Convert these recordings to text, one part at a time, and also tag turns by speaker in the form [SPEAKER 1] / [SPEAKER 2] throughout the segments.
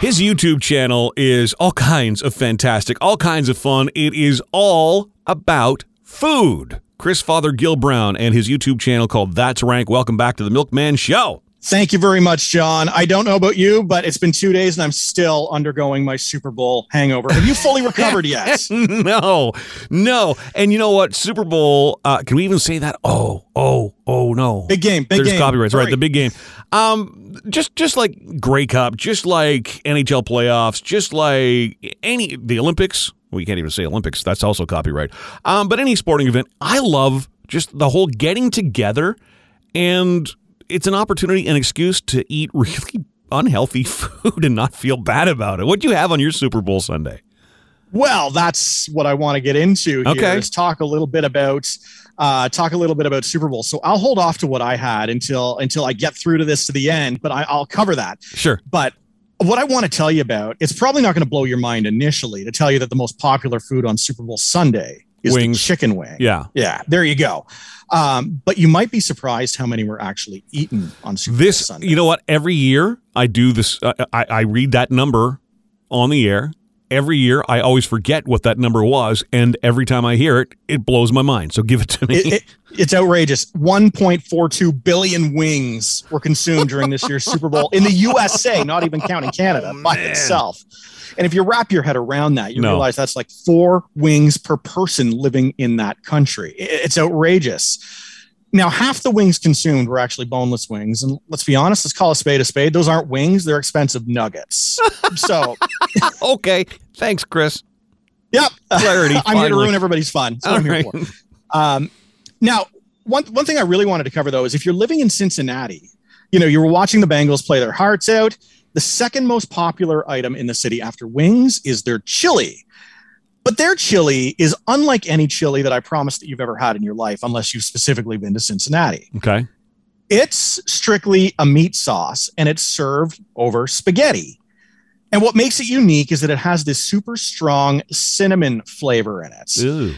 [SPEAKER 1] His YouTube channel is all kinds of fantastic, all kinds of fun. It is all about food. Chris Fothergill-Brown and his YouTube channel called That's Rank. Welcome back to the Milkman Show.
[SPEAKER 2] Thank you very much, John. I don't know about you, but it's been two days and I'm still undergoing my Super Bowl hangover. Have you fully recovered yet?
[SPEAKER 1] no, no. And you know what? Super Bowl, uh, can we even say that? Oh, oh, oh, no.
[SPEAKER 2] Big game, big
[SPEAKER 1] There's
[SPEAKER 2] game.
[SPEAKER 1] copyrights, right? The big game. Um, just just like Grey Cup, just like NHL playoffs, just like any the Olympics. We can't even say Olympics. That's also copyright. Um, but any sporting event, I love just the whole getting together, and it's an opportunity, an excuse to eat really unhealthy food and not feel bad about it. What do you have on your Super Bowl Sunday?
[SPEAKER 2] Well, that's what I want to get into here.
[SPEAKER 1] Okay.
[SPEAKER 2] Is talk a little bit about uh, talk a little bit about Super Bowl. So I'll hold off to what I had until until I get through to this to the end, but I, I'll cover that.
[SPEAKER 1] Sure.
[SPEAKER 2] But what I want to tell you about, it's probably not going to blow your mind initially to tell you that the most popular food on Super Bowl Sunday is
[SPEAKER 1] Wings.
[SPEAKER 2] the chicken wing.
[SPEAKER 1] Yeah.
[SPEAKER 2] Yeah, there you go. Um, but you might be surprised how many were actually eaten on Super
[SPEAKER 1] This,
[SPEAKER 2] Sunday.
[SPEAKER 1] you know what? Every year I do this. Uh, I, I read that number on the air. Every year I always forget what that number was, and every time I hear it, it blows my mind. So give it to me.
[SPEAKER 2] It- it- it's outrageous. 1.42 billion wings were consumed during this year's Super Bowl in the USA, not even counting Canada oh, by itself. And if you wrap your head around that, you
[SPEAKER 1] No.
[SPEAKER 2] realize that's like four wings per person living in that country. I- It's outrageous. Now, half the wings consumed were actually boneless wings. And let's be honest, let's call a spade a spade. Those aren't wings, they're expensive nuggets. so,
[SPEAKER 1] okay. Thanks, Chris.
[SPEAKER 2] yep.
[SPEAKER 1] Clarity,
[SPEAKER 2] I'm here to ruin everybody's fun. That's what
[SPEAKER 1] All
[SPEAKER 2] I'm here
[SPEAKER 1] right.
[SPEAKER 2] for. Um, now, one one thing I really wanted to cover though is if you're living in Cincinnati, you know, you were watching the Bengals play their hearts out. The second most popular item in the city after wings is their chili. But their chili is unlike any chili that I promise that you've ever had in your life, unless you've specifically been to Cincinnati.
[SPEAKER 1] Okay.
[SPEAKER 2] It's strictly a meat sauce and it's served over spaghetti. And what makes it unique is that it has this super strong cinnamon flavor in it.
[SPEAKER 1] Ooh.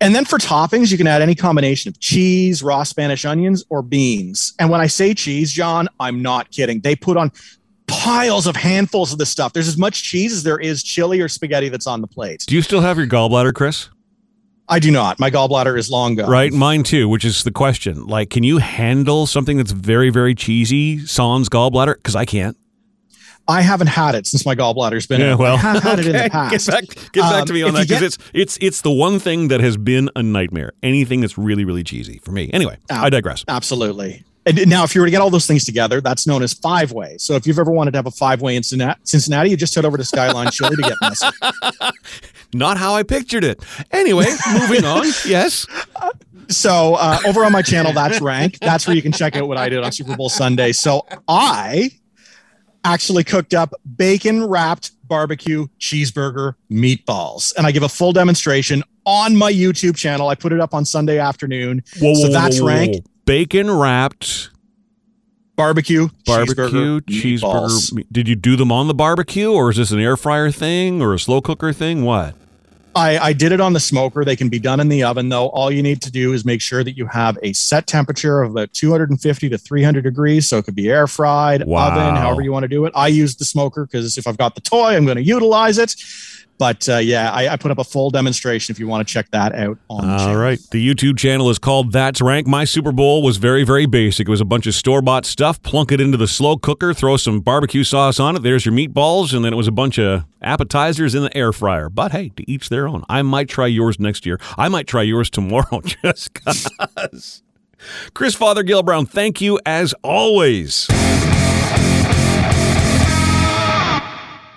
[SPEAKER 2] And then for toppings, you can add any combination of cheese, raw Spanish onions, or beans. And when I say cheese, John, I'm not kidding. They put on piles of handfuls of this stuff. There's as much cheese as there is chili or spaghetti that's on the plate.
[SPEAKER 1] Do you still have your gallbladder, Chris?
[SPEAKER 2] I do not. My gallbladder is long gone.
[SPEAKER 1] Right, mine too. Which is the question. Like, can you handle something that's very, very cheesy, sans gallbladder? Because I can't.
[SPEAKER 2] I haven't had it since my gallbladder's been Yeah, well, I have had it in the past.
[SPEAKER 1] Get back, get back
[SPEAKER 2] Um,
[SPEAKER 1] to me on that because it's it's it's the one thing that has been a nightmare. Anything that's really, really cheesy for me. Anyway,
[SPEAKER 2] Ah.
[SPEAKER 1] I digress.
[SPEAKER 2] Absolutely. And now, if you were to get all those things together, that's known as five way. So if you've ever wanted to have a five way in Cincinnati, Cincinnati, you just head over to Skyline Chili to get messy.
[SPEAKER 1] Not how I pictured it. Anyway, moving on. Yes.
[SPEAKER 2] So uh, over on my channel, that's rank. That's where you can check out what I did on Super Bowl Sunday. So I actually cooked up bacon wrapped barbecue cheeseburger meatballs, and I give a full demonstration on my YouTube channel. I put it up on Sunday afternoon.
[SPEAKER 1] Whoa,
[SPEAKER 2] So that's rank.
[SPEAKER 1] Bacon wrapped
[SPEAKER 2] Barbecue,
[SPEAKER 1] barbecue
[SPEAKER 2] cheeseburger,
[SPEAKER 1] cheeseburger.
[SPEAKER 2] meatballs.
[SPEAKER 1] Did you do them on the barbecue, or is this an air fryer thing, or a slow cooker thing? What?
[SPEAKER 2] I, I did it on the smoker. They can be done in the oven, though. All you need to do is make sure that you have a set temperature of about 250 to 300 degrees. So it could be air fried,
[SPEAKER 1] Wow.
[SPEAKER 2] oven, however you want to do it. I use the smoker because if I've got the toy, I'm going to utilize it. But uh, yeah, I, I put up a full demonstration if you want to check that out on the
[SPEAKER 1] All
[SPEAKER 2] channel.
[SPEAKER 1] right. The YouTube channel is called That's Rank. My Super Bowl was very, very basic. It was a bunch of store bought stuff. Plunk it into the slow cooker, throw some barbecue sauce on it. There's your meatballs. And then it was a bunch of appetizers in the air fryer. But hey, to each their own. I might try yours next year. I might try yours tomorrow just because. Chris Fothergill-Brown, thank you as always.